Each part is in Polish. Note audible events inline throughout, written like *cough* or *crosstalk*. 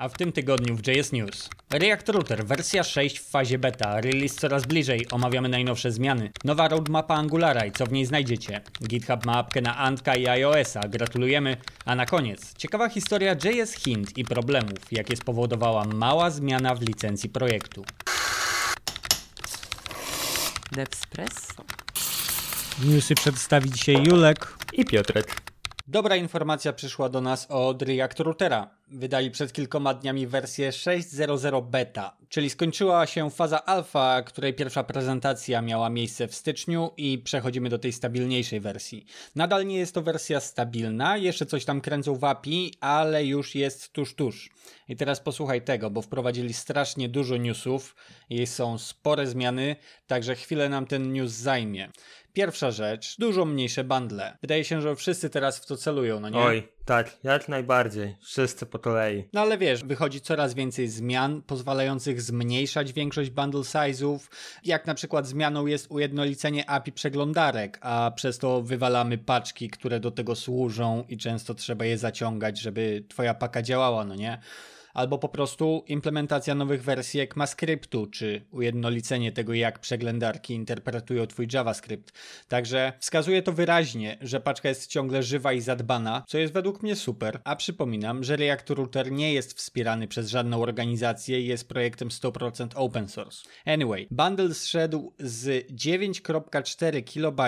A w tym tygodniu w JS News. React Router wersja 6 w fazie beta, release coraz bliżej, omawiamy najnowsze zmiany. Nowa roadmapa Angulara i co w niej znajdziecie. GitHub ma apkę na Antka i iOS-a, gratulujemy. A na koniec, ciekawa historia JS Hint i problemów, jakie spowodowała mała zmiana w licencji projektu. Devspresso. Newsy przedstawi dzisiaj Julek. I Piotrek. Dobra informacja przyszła do nas od React Routera. Wydali przed kilkoma dniami wersję 6.0.0 beta, czyli skończyła się faza alfa, której pierwsza prezentacja miała miejsce w styczniu i przechodzimy do tej stabilniejszej wersji. Nadal nie jest to wersja stabilna, jeszcze coś tam kręcą w API, ale już jest tuż tuż. I teraz posłuchaj tego, bo wprowadzili strasznie dużo newsów i są spore zmiany, także chwilę nam ten news zajmie. Pierwsza rzecz, dużo mniejsze bundle. Wydaje się, że wszyscy teraz w to celują, no nie? Oj, tak, jak najbardziej. Wszyscy po kolei. No ale wiesz, wychodzi coraz więcej zmian pozwalających zmniejszać większość bundle size'ów, jak na przykład zmianą jest ujednolicenie API przeglądarek, a przez to wywalamy paczki, które do tego służą i często trzeba je zaciągać, żeby twoja paka działała, no nie? Albo po prostu implementacja nowych wersji ECMAScriptu, czy ujednolicenie tego, jak przeglądarki interpretują twój JavaScript. Także wskazuje to wyraźnie, że paczka jest ciągle żywa i zadbana, co jest według mnie super. A przypominam, że React Router nie jest wspierany przez żadną organizację i jest projektem 100% open source. Anyway, bundle zszedł z 9.4 KB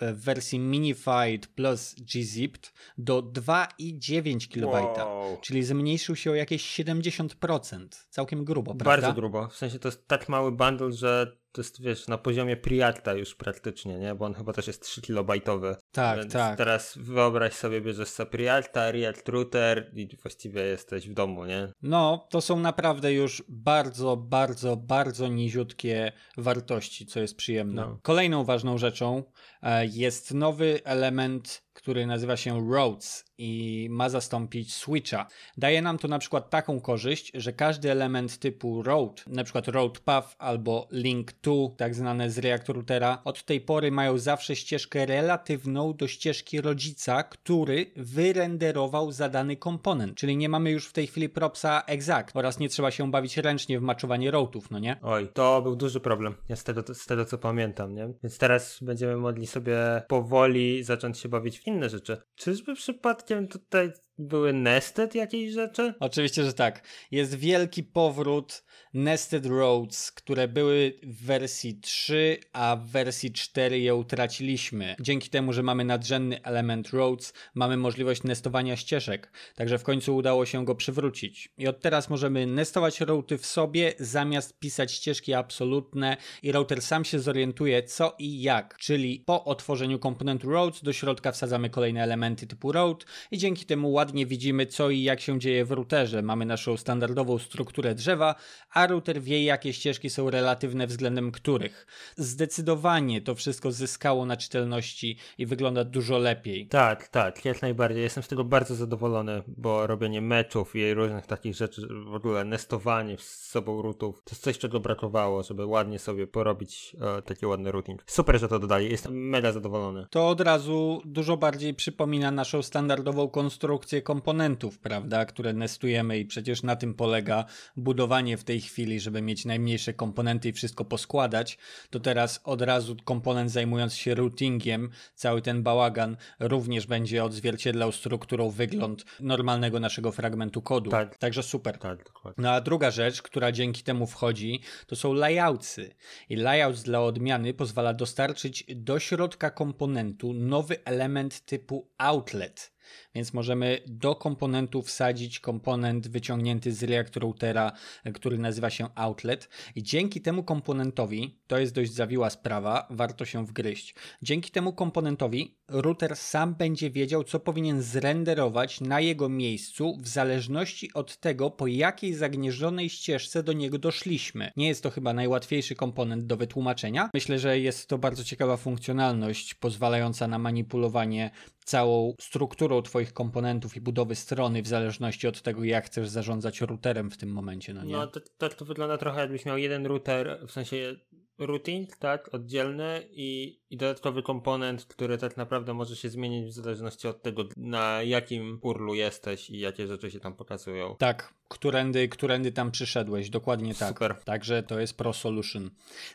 w wersji Minified plus gzipped do 2,9 KB, Wow. czyli zmniejszył się o jakieś 70%. Całkiem grubo, prawda? Bardzo grubo. W sensie to jest tak mały bundle, że to jest, wiesz, na poziomie Priarta już praktycznie, nie? Bo on chyba też jest 3 kilobajtowy. Tak, Więc tak. teraz wyobraź sobie, bierzesz sobie Priarta, React Router i właściwie jesteś w domu, nie? No, to są naprawdę już bardzo, bardzo, bardzo niziutkie wartości, co jest przyjemne. No. Kolejną ważną rzeczą e, jest nowy element, który nazywa się Roads i ma zastąpić Switcha. Daje nam to na przykład taką korzyść, że każdy element typu road, na przykład road path albo link to, tak znane z React Routera, od tej pory mają zawsze ścieżkę relatywną do ścieżki rodzica, który wyrenderował zadany komponent. Czyli nie mamy już w tej chwili propsa exact oraz nie trzeba się bawić ręcznie w maczowanie routów, no nie? Oj, to był duży problem, ja z tego, z tego co pamiętam, nie? Więc teraz będziemy mogli sobie powoli zacząć się bawić w inne rzeczy. Czyżby przypadkiem tutaj były nested jakieś rzeczy? Oczywiście, że tak. Jest wielki powrót Nested Roads, które były w wersji 3, a w wersji 4 je utraciliśmy. Dzięki temu, że mamy nadrzędny element Roads, mamy możliwość nestowania ścieżek. Także w końcu udało się go przywrócić. I od teraz możemy nestować routy w sobie, zamiast pisać ścieżki absolutne i router sam się zorientuje co i jak. Czyli po otworzeniu komponentu Roads do środka wsadzamy kolejne elementy typu road i dzięki temu ładnie widzimy co i jak się dzieje w routerze. Mamy naszą standardową strukturę drzewa, a router wie jakie ścieżki są relatywne względem których. Zdecydowanie to wszystko zyskało na czytelności i wygląda dużo lepiej. Tak, tak, jak najbardziej. Jestem z tego bardzo zadowolony, bo robienie meczów i różnych takich rzeczy, w ogóle nestowanie z sobą rootów, to jest coś, czego brakowało, żeby ładnie sobie porobić e, taki ładny routing. Super, że to dodali. Jestem mega zadowolony. To od razu dużo bardziej przypomina naszą standardową konstrukcję komponentów, prawda, które nestujemy i przecież na tym polega budowanie w tej chwili, żeby mieć najmniejsze komponenty i wszystko poskładać, to teraz od razu komponent zajmując się routingiem, cały ten bałagan również będzie odzwierciedlał strukturą wygląd normalnego naszego fragmentu kodu. Tak. Także super. Tak, dokładnie. No a druga rzecz, która dzięki temu wchodzi, to są layoutsy. I layouts dla odmiany pozwala dostarczyć do środka komponentu nowy element typu outlet. Więc możemy do komponentu wsadzić komponent wyciągnięty z React Routera, który nazywa się outlet i dzięki temu komponentowi, to jest dość zawiła sprawa, warto się wgryźć. Dzięki temu komponentowi router sam będzie wiedział, co powinien zrenderować na jego miejscu w zależności od tego, po jakiej zagnieżdżonej ścieżce do niego doszliśmy. Nie jest to chyba najłatwiejszy komponent do wytłumaczenia. Myślę, że jest to bardzo ciekawa funkcjonalność pozwalająca na manipulowanie całą strukturą Twoich komponentów i budowy strony w zależności od tego, jak chcesz zarządzać routerem w tym momencie, no nie? No to, tak to wygląda trochę jakbyś miał jeden router, w sensie routing, tak, oddzielny i i dodatkowy komponent, który tak naprawdę może się zmienić w zależności od tego, na jakim urlu jesteś i jakie rzeczy się tam pokazują. Tak, którędy, którędy tam przyszedłeś, dokładnie tak. Super. Także to jest Pro Solution.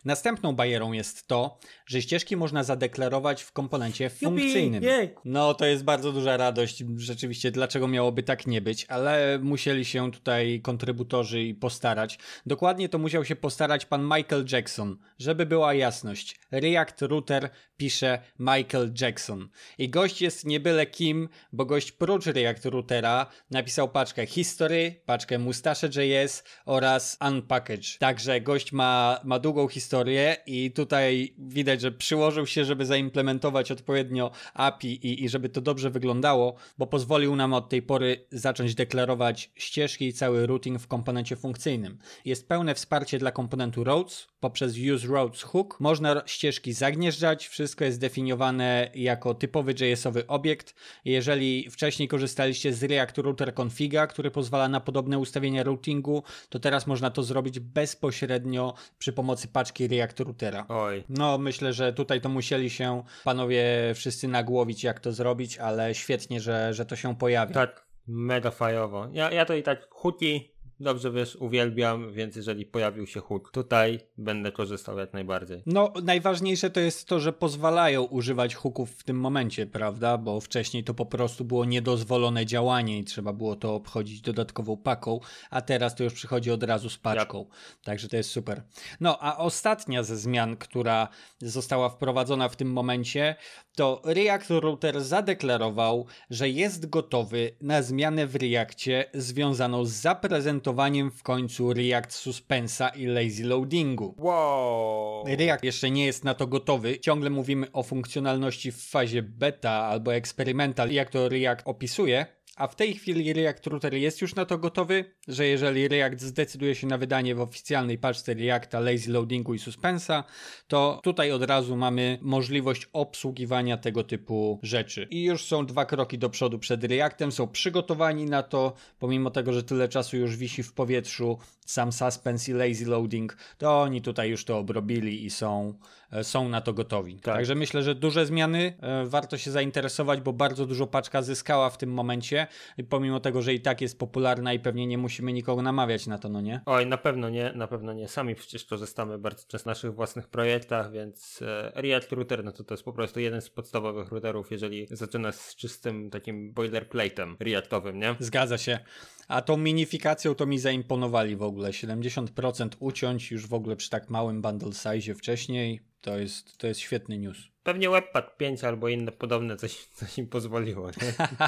Następną barierą jest to, że ścieżki można zadeklarować w komponencie funkcyjnym. No, to jest bardzo duża radość. Rzeczywiście, dlaczego miałoby tak nie być, ale musieli się tutaj kontrybutorzy i postarać. Dokładnie to musiał się postarać pan Michael Jackson, żeby była jasność. React Router pisze Michael Jackson. I gość jest nie byle kim, bo gość prócz React Routera napisał paczkę History, paczkę Mustache.js oraz Unpackage. Także gość ma, ma długą historię i tutaj widać, że przyłożył się, żeby zaimplementować odpowiednio API i, i żeby to dobrze wyglądało, bo pozwolił nam od tej pory zacząć deklarować ścieżki i cały routing w komponencie funkcyjnym. Jest pełne wsparcie dla komponentu Roads poprzez Use Roads Hook. Można ścieżki zagnieżdżać, wszystko jest definiowane jako typowy JS-owy obiekt. Jeżeli wcześniej korzystaliście z React Router Configa, który pozwala na podobne ustawienia routingu, to teraz można to zrobić bezpośrednio przy pomocy paczki React Routera. Oj. No, myślę, że tutaj to musieli się panowie wszyscy nagłowić, jak to zrobić, ale świetnie, że, że to się pojawia. Tak, mega fajowo. Ja, ja to i tak huki dobrze wiesz, uwielbiam, więc jeżeli pojawił się hook tutaj, będę korzystał jak najbardziej. No, najważniejsze to jest to, że pozwalają używać hooków w tym momencie, prawda? Bo wcześniej to po prostu było niedozwolone działanie i trzeba było to obchodzić dodatkową paką, a teraz to już przychodzi od razu z paczką. Yep. Także to jest super. No, a ostatnia ze zmian, która została wprowadzona w tym momencie, to React Router zadeklarował, że jest gotowy na zmianę w Reakcie związaną z zaprezentowaniem w końcu React Suspensa i Lazy Loadingu. Wow! React jeszcze nie jest na to gotowy. Ciągle mówimy o funkcjonalności w fazie beta albo eksperymental, jak to React opisuje, a w tej chwili React Router jest już na to gotowy, że jeżeli React zdecyduje się na wydanie w oficjalnej paczce Reacta Lazy Loadingu i Suspensa, to tutaj od razu mamy możliwość obsługiwania tego typu rzeczy. I już są dwa kroki do przodu przed Reactem, są przygotowani na to, pomimo tego, że tyle czasu już wisi w powietrzu sam Suspense i Lazy Loading, to oni tutaj już to obrobili i są, e, są na to gotowi. Tak. Także myślę, że duże zmiany, e, warto się zainteresować, bo bardzo dużo paczka zyskała w tym momencie, pomimo tego, że i tak jest popularna i pewnie nie musimy nikogo namawiać na to, no nie? Oj, na pewno nie, na pewno nie. Sami przecież korzystamy bardzo często w naszych własnych projektach, więc e, React Router, no to to jest po prostu jeden z podstawowych routerów, jeżeli zaczyna z czystym takim boilerplate'em Reactowym, nie? Zgadza się. A tą minifikacją to mi zaimponowali w ogóle. 70% uciąć już w ogóle przy tak małym bundle size wcześniej. To jest, to jest świetny news. Pewnie Webpack 5 albo inne podobne coś, *laughs* coś im pozwoliło.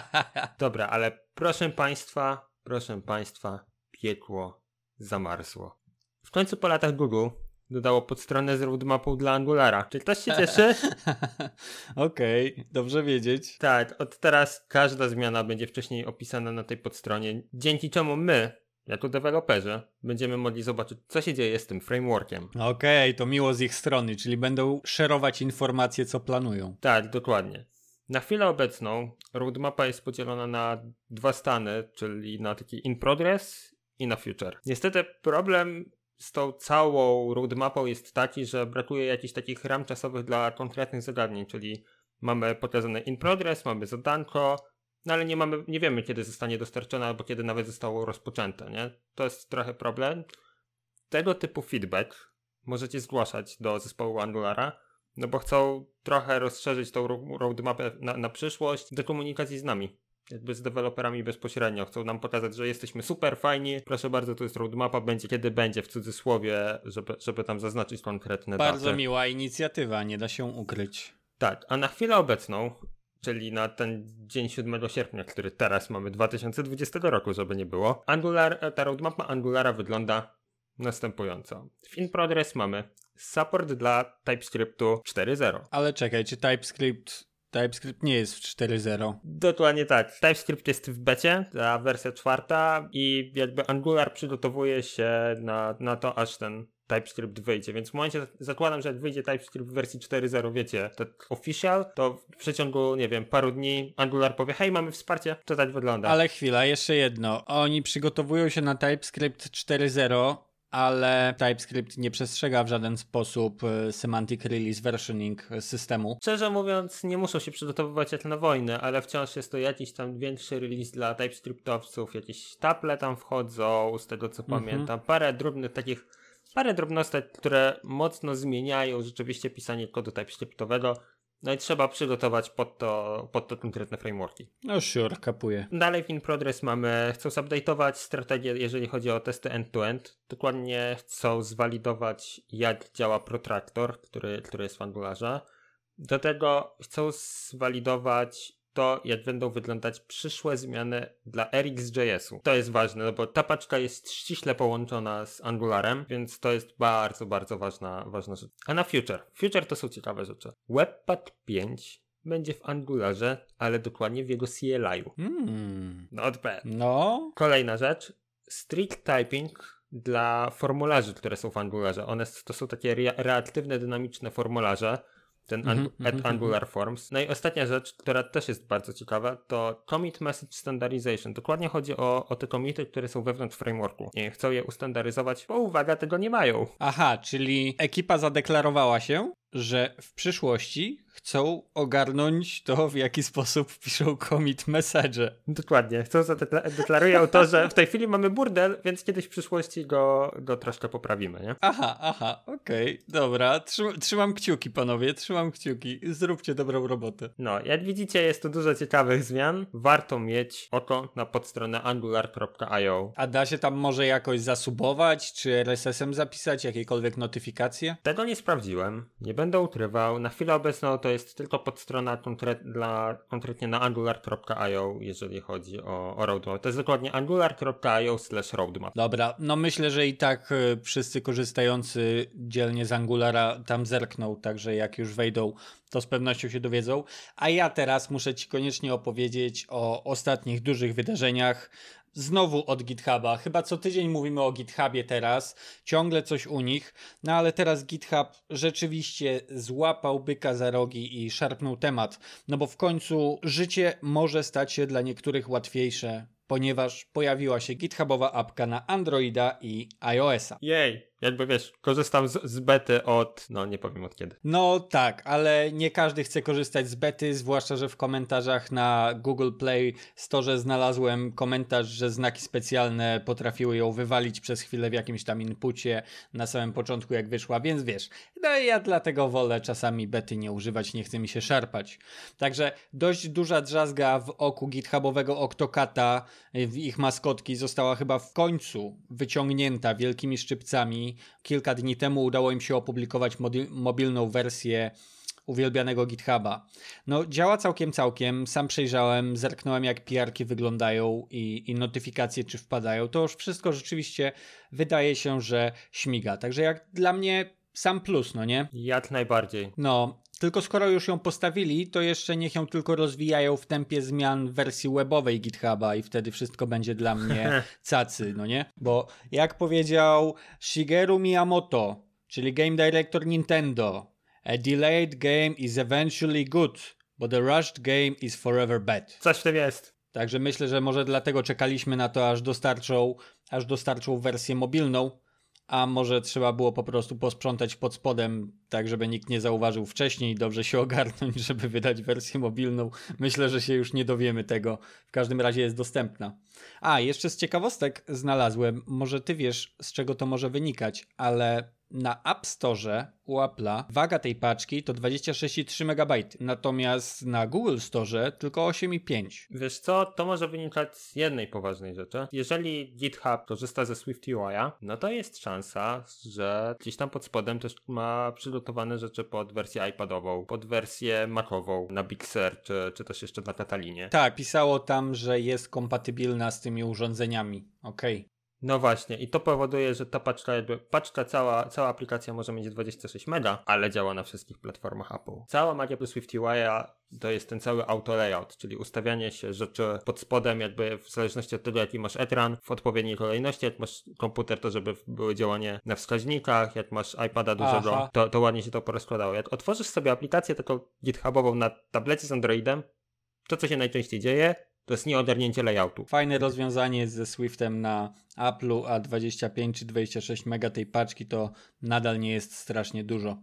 *laughs* Dobra, ale proszę Państwa, proszę Państwa, piekło zamarzło. W końcu po latach Google dodało podstronę z roadmapą dla Angulara. Czy ktoś się cieszy? *laughs* Okej, okay, dobrze wiedzieć. Tak, od teraz każda zmiana będzie wcześniej opisana na tej podstronie, dzięki czemu my, jako deweloperzy, będziemy mogli zobaczyć, co się dzieje z tym frameworkiem. Okej, okay, to miło z ich strony, czyli będą szerować informacje, co planują. Tak, dokładnie. Na chwilę obecną roadmapa jest podzielona na dwa stany, czyli na taki in progress i na future. Niestety problem z tą całą roadmapą jest taki, że brakuje jakichś takich ram czasowych dla konkretnych zagadnień, czyli mamy pokazane in progress, mamy zadanko, no ale nie mamy, nie wiemy kiedy zostanie dostarczone albo kiedy nawet zostało rozpoczęte, nie? To jest trochę problem. Tego typu feedback możecie zgłaszać do zespołu Angulara, no bo chcą trochę rozszerzyć tą roadmapę na, na przyszłość do komunikacji z nami jakby z deweloperami bezpośrednio. Chcą nam pokazać, że jesteśmy super fajni. Proszę bardzo, tu jest roadmapa, będzie kiedy będzie w cudzysłowie, żeby, żeby tam zaznaczyć konkretne Bardzo daty. miła inicjatywa, nie da się ukryć. Tak, a na chwilę obecną, czyli na ten dzień 7 sierpnia, który teraz mamy 2020 roku, żeby nie było, Angular, ta roadmapa Angulara wygląda następująco. W in progress mamy support dla TypeScriptu 4.0. Ale czekaj, czy TypeScript TypeScript nie jest w 4.0. Dokładnie tak. TypeScript jest w becie, ta wersja czwarta i jakby Angular przygotowuje się na, na to, aż ten TypeScript wyjdzie, więc w momencie zakładam, że jak wyjdzie TypeScript w wersji 4.0, wiecie, to official, to w przeciągu, nie wiem, paru dni Angular powie, hej, mamy wsparcie, to tak wygląda. Ale chwila, jeszcze jedno. Oni przygotowują się na TypeScript 4.0 ale TypeScript nie przestrzega w żaden sposób e, semantic release versioning systemu. Szczerze mówiąc, nie muszą się przygotowywać jak na wojnę, ale wciąż jest to jakiś tam większy release dla TypeScriptowców, jakieś taple tam wchodzą, z tego co mhm. pamiętam, parę drobnych takich, parę drobnostek, które mocno zmieniają rzeczywiście pisanie kodu TypeScriptowego. No i trzeba przygotować pod to, pod to konkretne frameworki. No sure, kapuję. Dalej w In Progress mamy, chcą zupdate'ować strategię, jeżeli chodzi o testy end-to-end. Dokładnie chcą zwalidować, jak działa Protractor, który, który jest w Angularze. Do tego chcą zwalidować to, jak będą wyglądać przyszłe zmiany dla RxJS-u. To jest ważne, no bo ta paczka jest ściśle połączona z Angularem, więc to jest bardzo, bardzo ważna, ważna rzecz. A na Future. Future to są ciekawe rzeczy. Webpack 5 będzie w Angularze, ale dokładnie w jego CLI-u. Hmm. Not bad. No. Kolejna rzecz. Strict typing dla formularzy, które są w Angularze. One to są takie reaktywne, dynamiczne formularze, ten mm -hmm, add mm -hmm. Angular Forms. No i ostatnia rzecz, która też jest bardzo ciekawa, to Commit Message Standardization. Dokładnie chodzi o, o te commity, które są wewnątrz frameworku. I chcą je ustandaryzować, bo uwaga, tego nie mają. Aha, czyli ekipa zadeklarowała się, że w przyszłości chcą ogarnąć to, w jaki sposób piszą commit message. Dokładnie. Chcą deklarują to, że w tej chwili mamy burdel, więc kiedyś w przyszłości go, go troszkę poprawimy, nie? Aha, aha, okej, okay, dobra. Trzymam, trzymam kciuki, panowie, trzymam kciuki. Zróbcie dobrą robotę. No, jak widzicie, jest tu dużo ciekawych zmian. Warto mieć oko na podstronę angular.io. A da się tam może jakoś zasubować, czy RSS-em zapisać jakiekolwiek notyfikacje? Tego nie sprawdziłem. Nie będę ukrywał. Na chwilę obecną to jest tylko podstrona konkret, dla, konkretnie na angular.io, jeżeli chodzi o, o roadmap. To jest dokładnie angular.io slash roadmap. Dobra, no myślę, że i tak y, wszyscy korzystający dzielnie z Angulara tam zerkną, także jak już wejdą, to z pewnością się dowiedzą. A ja teraz muszę Ci koniecznie opowiedzieć o ostatnich dużych wydarzeniach znowu od GitHuba. Chyba co tydzień mówimy o GitHubie teraz, ciągle coś u nich, no ale teraz GitHub rzeczywiście złapał byka za rogi i szarpnął temat, no bo w końcu życie może stać się dla niektórych łatwiejsze, ponieważ pojawiła się GitHubowa apka na Androida i iOS-a. Jej! Jakby wiesz, korzystam z, z, bety od, no nie powiem od kiedy. No tak, ale nie każdy chce korzystać z bety, zwłaszcza, że w komentarzach na Google Play Store znalazłem komentarz, że znaki specjalne potrafiły ją wywalić przez chwilę w jakimś tam inpucie na samym początku jak wyszła, więc wiesz, no ja dlatego wolę czasami bety nie używać, nie chce mi się szarpać. Także dość duża drzazga w oku githubowego Octocata, w ich maskotki została chyba w końcu wyciągnięta wielkimi szczypcami Kilka dni temu udało im się opublikować mobilną wersję uwielbianego GitHuba. No, działa całkiem, całkiem. Sam przejrzałem, zerknąłem jak PR-ki wyglądają i, i notyfikacje czy wpadają. To już wszystko rzeczywiście wydaje się, że śmiga. Także jak dla mnie sam plus, no nie? Jak najbardziej. No, tylko skoro już ją postawili, to jeszcze niech ją tylko rozwijają w tempie zmian wersji webowej GitHuba i wtedy wszystko będzie dla *laughs* mnie cacy, no nie? Bo jak powiedział Shigeru Miyamoto, czyli Game Director Nintendo, a delayed game is eventually good, but a rushed game is forever bad. Coś w tym jest. Także myślę, że może dlatego czekaliśmy na to, aż dostarczą, aż dostarczą wersję mobilną, a może trzeba było po prostu posprzątać pod spodem, tak żeby nikt nie zauważył wcześniej, dobrze się *laughs* ogarnąć, żeby wydać wersję mobilną. Myślę, że się już nie dowiemy tego. W każdym razie jest dostępna. A, jeszcze z ciekawostek znalazłem, może ty wiesz, z czego to może wynikać, ale na App Store u Apple'a waga tej paczki to 26,3 MB, natomiast na Google Store tylko 8,5. Wiesz co, to może wynikać z jednej poważnej rzeczy. Jeżeli GitHub korzysta ze SwiftUI'a, no to jest szansa, że gdzieś tam pod spodem też ma przygotowane rzeczy pod wersję iPadową, pod wersję Macową, na Big Sur, czy, czy też jeszcze na Katalinie. Tak, pisało tam, że jest kompatybilna z tymi urządzeniami. Okej. Okay. No właśnie, i to powoduje, że ta paczka jakby, paczka cała, cała aplikacja może mieć 26 mega, ale działa na wszystkich platformach Apple. Cała magia plus SwiftUI to jest ten cały auto layout, czyli ustawianie się rzeczy pod spodem jakby w zależności od tego, jaki masz ekran, w odpowiedniej kolejności, jak masz komputer, to żeby były działanie na wskaźnikach, jak masz iPada dużego, to, to ładnie się to porozkładało. Jak otworzysz sobie aplikację taką GitHubową na tablecie z Androidem, to co się najczęściej dzieje, To jest nie ogarnięcie layoutu. Fajne rozwiązanie ze Swiftem na Apple'u, a 25 czy 26 mega tej paczki to nadal nie jest strasznie dużo.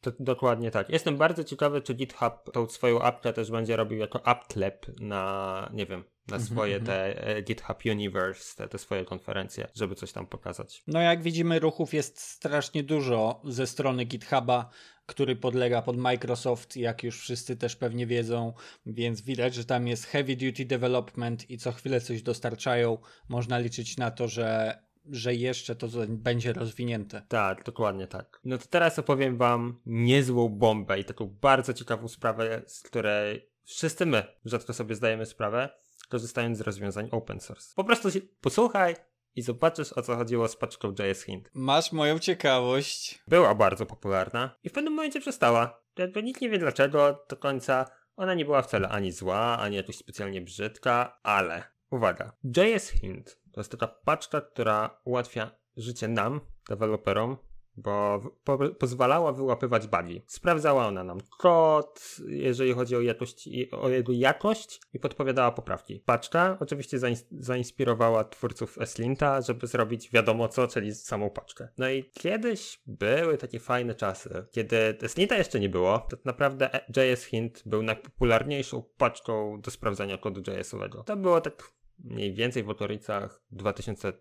To, dokładnie tak. Jestem bardzo ciekawy, czy GitHub tą swoją apkę też będzie robił jako AppClap na, nie wiem, na Mhm, swoje te e, GitHub Universe, te, te swoje konferencje, żeby coś tam pokazać. No jak widzimy, ruchów jest strasznie dużo ze strony GitHuba, który podlega pod Microsoft, jak już wszyscy też pewnie wiedzą, więc widać, że tam jest heavy duty development i co chwilę coś dostarczają. Można liczyć na to, że, że jeszcze to będzie rozwinięte. Tak, dokładnie tak. No to teraz opowiem wam niezłą bombę i taką bardzo ciekawą sprawę, z której wszyscy my rzadko sobie zdajemy sprawę, korzystając z rozwiązań open source. Po prostu posłuchaj i zobaczysz o co chodziło z paczką JS Hint. Masz moją ciekawość. Była bardzo popularna i w pewnym momencie przestała. Jakby nikt nie wie dlaczego do końca. Ona nie była wcale ani zła, ani jakoś specjalnie brzydka, ale uwaga. JS Hint to jest taka paczka, która ułatwia życie nam, deweloperom, bo po, pozwalała wyłapywać bugi. Sprawdzała ona nam kod, jeżeli chodzi o jakość, o jego jakość i podpowiadała poprawki. Paczka oczywiście zains- zainspirowała twórców Eslinta, żeby zrobić wiadomo co, czyli samą paczkę. No i kiedyś były takie fajne czasy, kiedy Eslinta jeszcze nie było, to naprawdę e- JS Hint był najpopularniejszą paczką do sprawdzania kodu JS-owego. To było tak mniej więcej w okolicach 2000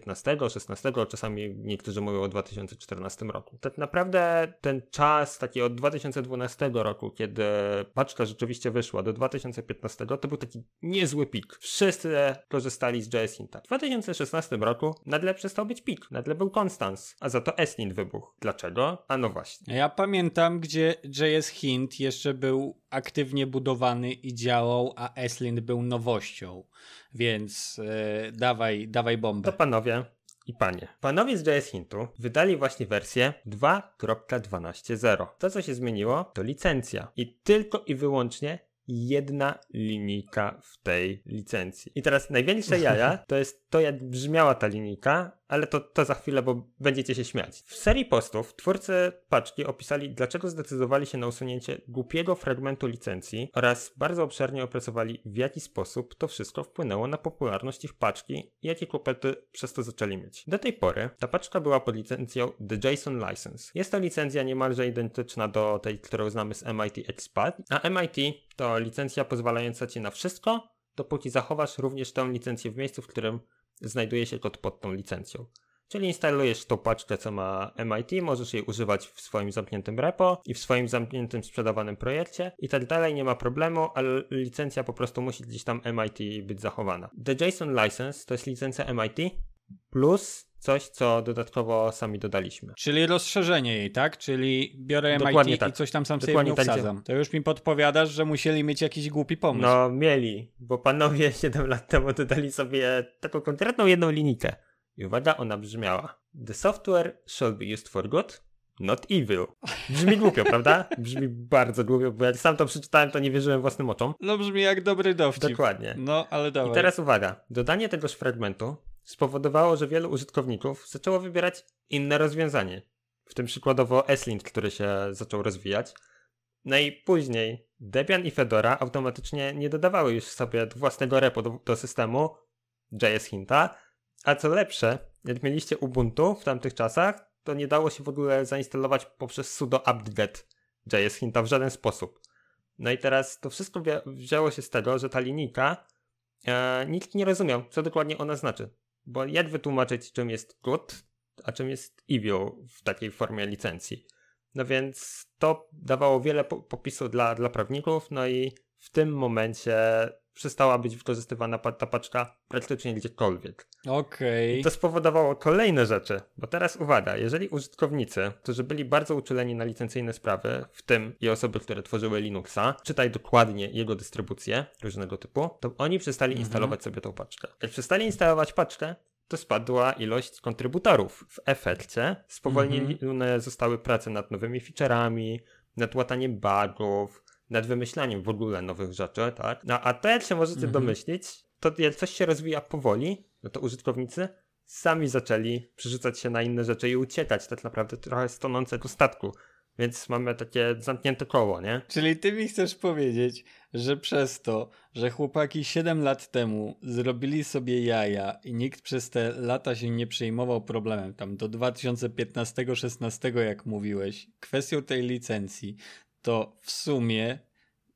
15, 16, czasami niektórzy mówią o 2014 roku. Tak naprawdę ten czas, taki od 2012 roku, kiedy paczka rzeczywiście wyszła, do 2015, to był taki niezły pik. Wszyscy korzystali z JS Hinta. W 2016 roku nagle przestał być pik, nagle był Constance, a za to S-Lint wybuchł. Dlaczego? A no właśnie. Ja pamiętam, gdzie JS Hint jeszcze był aktywnie budowany i działał, a Eslint był nowością. Więc e, dawaj, dawaj bombę. To panowie i panie. Panowie z JS Hintu wydali właśnie wersję 2.12.0. To, co się zmieniło, to licencja. I tylko i wyłącznie jedna linijka w tej licencji. I teraz największe jaja *laughs* to jest to, jak brzmiała ta linijka, ale to, to za chwilę, bo będziecie się śmiać. W serii postów twórcy paczki opisali, dlaczego zdecydowali się na usunięcie głupiego fragmentu licencji oraz bardzo obszernie opracowali, w jaki sposób to wszystko wpłynęło na popularność ich paczki i jakie kłopoty przez to zaczęli mieć. Do tej pory ta paczka była pod licencją The JSON License. Jest to licencja niemalże identyczna do tej, którą znamy z MIT Expat, a MIT to licencja pozwalająca ci na wszystko, dopóki zachowasz również tę licencję w miejscu, w którym znajduje się kod pod tą licencją. Czyli instalujesz tą paczkę, co ma MIT, możesz jej używać w swoim zamkniętym repo i w swoim zamkniętym sprzedawanym projekcie i tak dalej, nie ma problemu, ale licencja po prostu musi gdzieś tam MIT być zachowana. The JSON License to jest licencja MIT plus coś, co dodatkowo sami dodaliśmy. Czyli rozszerzenie jej, tak? Czyli biorę Dokładnie MIT tak. i coś tam sam Dokładnie sobie tak wsadzam. To już mi podpowiadasz, że musieli mieć jakiś głupi pomysł. No, mieli, bo panowie *laughs* 7 lat temu dodali sobie taką konkretną jedną linijkę. I uwaga, ona brzmiała. The software shall be used for good, not evil. Brzmi *laughs* głupio, prawda? Brzmi bardzo głupio, bo jak sam to przeczytałem, to nie wierzyłem własnym oczom. No brzmi jak dobry dowcip. Dokładnie. No, ale dawaj. I teraz uwaga, dodanie tegoż fragmentu spowodowało, że wielu użytkowników zaczęło wybierać inne rozwiązanie. W tym przykładowo Eslint, który się zaczął rozwijać. No i później Debian i Fedora automatycznie nie dodawały już sobie własnego repo do, do systemu JS Hinta, a co lepsze, jak mieliście Ubuntu w tamtych czasach, to nie dało się w ogóle zainstalować poprzez sudo apt-get JS Hinta w żaden sposób. No i teraz to wszystko wzięło się z tego, że ta linijka e, nikt nie rozumiał, co dokładnie ona znaczy. Bo jak wytłumaczyć, czym jest good, a czym jest evil w takiej formie licencji. No więc to dawało wiele po- popisu dla, dla prawników, no i w tym momencie przestała być wykorzystywana ta paczka praktycznie gdziekolwiek. Okej. I to spowodowało kolejne rzeczy, bo teraz uwaga, jeżeli użytkownicy, którzy byli bardzo uczuleni na licencyjne sprawy, w tym i osoby, które tworzyły Linuxa, czytaj dokładnie jego dystrybucje różnego typu, to oni przestali Mhm. instalować sobie tą paczkę. Jak przestali instalować paczkę, to spadła ilość kontrybutorów. W efekcie spowolnione zostały prace nad nowymi featureami, nad łataniem bugów, nad wymyślaniem w ogóle nowych rzeczy, tak? No, a to jak się możecie Mhm. domyślić, to jak coś się rozwija powoli, no to użytkownicy sami zaczęli przerzucać się na inne rzeczy i uciekać tak naprawdę trochę z tonącego statku. Więc mamy takie zamknięte koło, nie? Czyli ty mi chcesz powiedzieć, że przez to, że chłopaki 7 lat temu zrobili sobie jaja i nikt przez te lata się nie przejmował problemem, tam do 2015-16 jak mówiłeś, kwestią tej licencji, to w sumie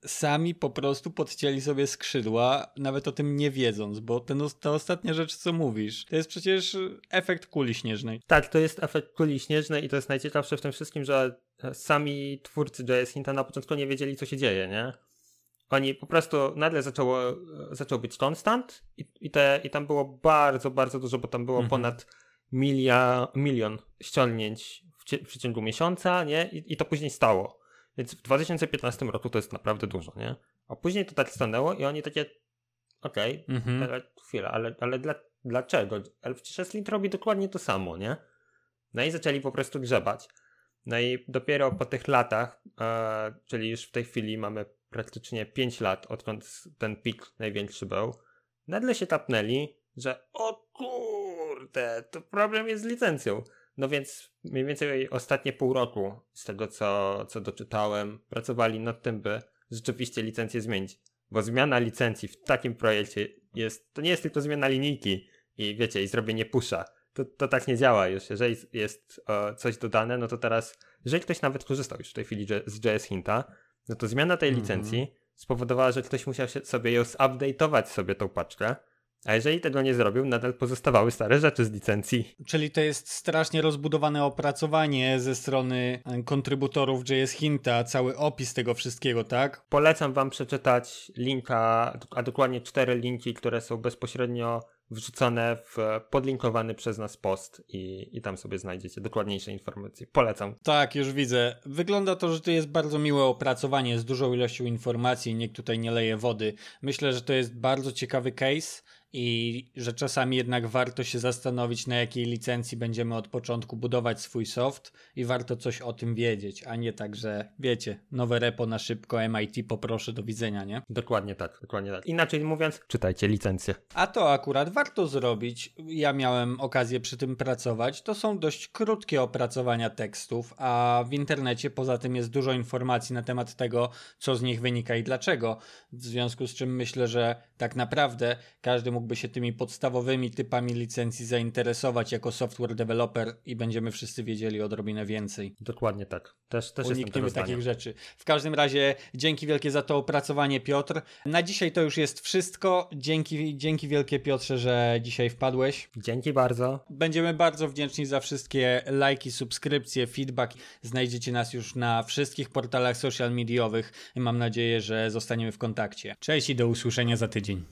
sami po prostu podcięli sobie skrzydła, nawet o tym nie wiedząc, bo ten, ta ostatnia rzecz, co mówisz, to jest przecież efekt kuli śnieżnej. Tak, to jest efekt kuli śnieżnej i to jest najciekawsze w tym wszystkim, że sami twórcy JS Hinta na początku nie wiedzieli, co się dzieje, nie? Oni po prostu nagle zaczęło, zaczął być konstant i, i, te, i tam było bardzo, bardzo dużo, bo tam było mhm. ponad milia, milion ściągnięć w, w przeciągu miesiąca, nie? I, I to później stało. Więc w 2015 roku to jest naprawdę dużo, nie? A później to tak stanęło i oni takie, okej, okay, mhm. ale chwila, ale, ale dla, dlaczego? 6 Lint robi dokładnie to samo, nie? No i zaczęli po prostu grzebać. No i dopiero po tych latach, e, czyli już w tej chwili mamy praktycznie 5 lat, odkąd ten pik największy był, nagle się tapnęli, że o kurde, to problem jest z licencją. No więc mniej więcej ostatnie pół roku, z tego co, co doczytałem, pracowali nad tym, by rzeczywiście licencję zmienić. Bo zmiana licencji w takim projekcie jest, to nie jest tylko zmiana linijki i wiecie, i zrobienie pusha. To, to tak nie działa już. Jeżeli jest o, coś dodane, no to teraz, jeżeli ktoś nawet korzystał już w tej chwili z JS Hinta, no to zmiana tej mm -hmm. licencji spowodowała, że ktoś musiał się sobie ją zupdate'ować sobie tą paczkę a jeżeli tego nie zrobił, nadal pozostawały stare rzeczy z licencji. Czyli to jest strasznie rozbudowane opracowanie ze strony e, kontrybutorów JS Hinta, cały opis tego wszystkiego, tak? Polecam wam przeczytać linka, a dokładnie cztery linki, które są bezpośrednio wrzucone w podlinkowany przez nas post i, i tam sobie znajdziecie dokładniejsze informacje. Polecam. Tak, już widzę. Wygląda to, że to jest bardzo miłe opracowanie z dużą ilością informacji, nikt tutaj nie leje wody. Myślę, że to jest bardzo ciekawy case i że czasami jednak warto się zastanowić, na jakiej licencji będziemy od początku budować swój soft i warto coś o tym wiedzieć, a nie tak, że wiecie, nowe repo na szybko, MIT poproszę, do widzenia, nie? Dokładnie tak, dokładnie tak. Inaczej mówiąc, czytajcie licencję. A to akurat warto zrobić. Ja miałem okazję przy tym pracować. To są dość krótkie opracowania tekstów, a w internecie poza tym jest dużo informacji na temat tego, co z nich wynika i dlaczego. W związku z czym myślę, że tak naprawdę każdy mógłby się tymi podstawowymi typami licencji zainteresować jako software developer i będziemy wszyscy wiedzieli odrobinę więcej. Dokładnie tak. Też, też Unikniemy takich rzeczy. W każdym razie dzięki wielkie za to opracowanie Piotr. Na dzisiaj to już jest wszystko. Dzięki, dzięki wielkie Piotrze, że dzisiaj wpadłeś. Dzięki bardzo. Będziemy bardzo wdzięczni za wszystkie lajki, subskrypcje, feedback. Znajdziecie nas już na wszystkich portalach social mediowych. Mam nadzieję, że zostaniemy w kontakcie. Cześć i do usłyszenia za tydzień.